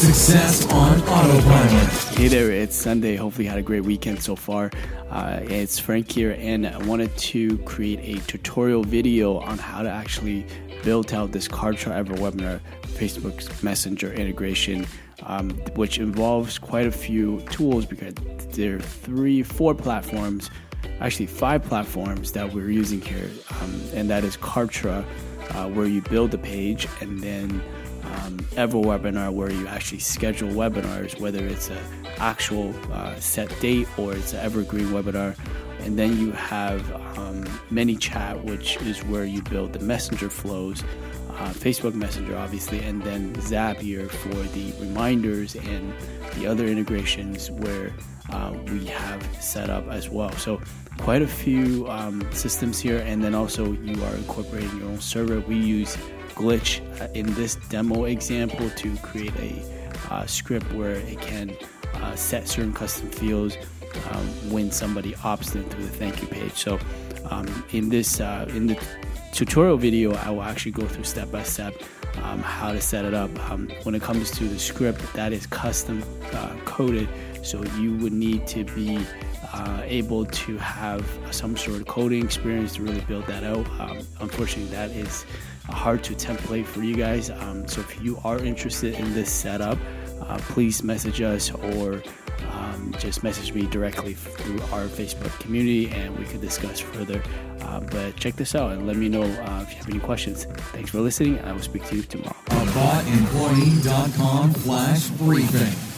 Success on Autopilot. Hey there, it's Sunday. Hopefully, you had a great weekend so far. Uh, it's Frank here, and I wanted to create a tutorial video on how to actually build out this Kartra EverWebinar Facebook Messenger integration, um, which involves quite a few tools because there are three, four platforms, actually five platforms that we're using here, um, and that is Kartra, uh, where you build the page, and then um, EverWebinar where you actually schedule webinars, whether it's an actual uh, set date or it's an evergreen webinar. And then you have um, ManyChat, which is where you build the messenger flows, uh, Facebook Messenger, obviously, and then Zapier for the reminders and the other integrations where uh, we have set up as well. So, quite a few um, systems here, and then also you are incorporating your own server. We use glitch uh, in this demo example to create a uh, script where it can uh, set certain custom fields um, when somebody opts in through the thank you page. So um, in this uh, in the tutorial video, I will actually go through step by step um, how to set it up. Um, when it comes to the script, that is custom uh, coded, so you would need to be uh, able to have some sort of coding experience to really build that out. Um, unfortunately, that is hard to template for you guys. Um, so if you are interested in this setup, uh, please message us or um, just message me directly through our Facebook community and we could discuss further. Uh, but check this out and let me know uh, if you have any questions. Thanks for listening, I will speak to you tomorrow. AboutEmployee.com slash briefing.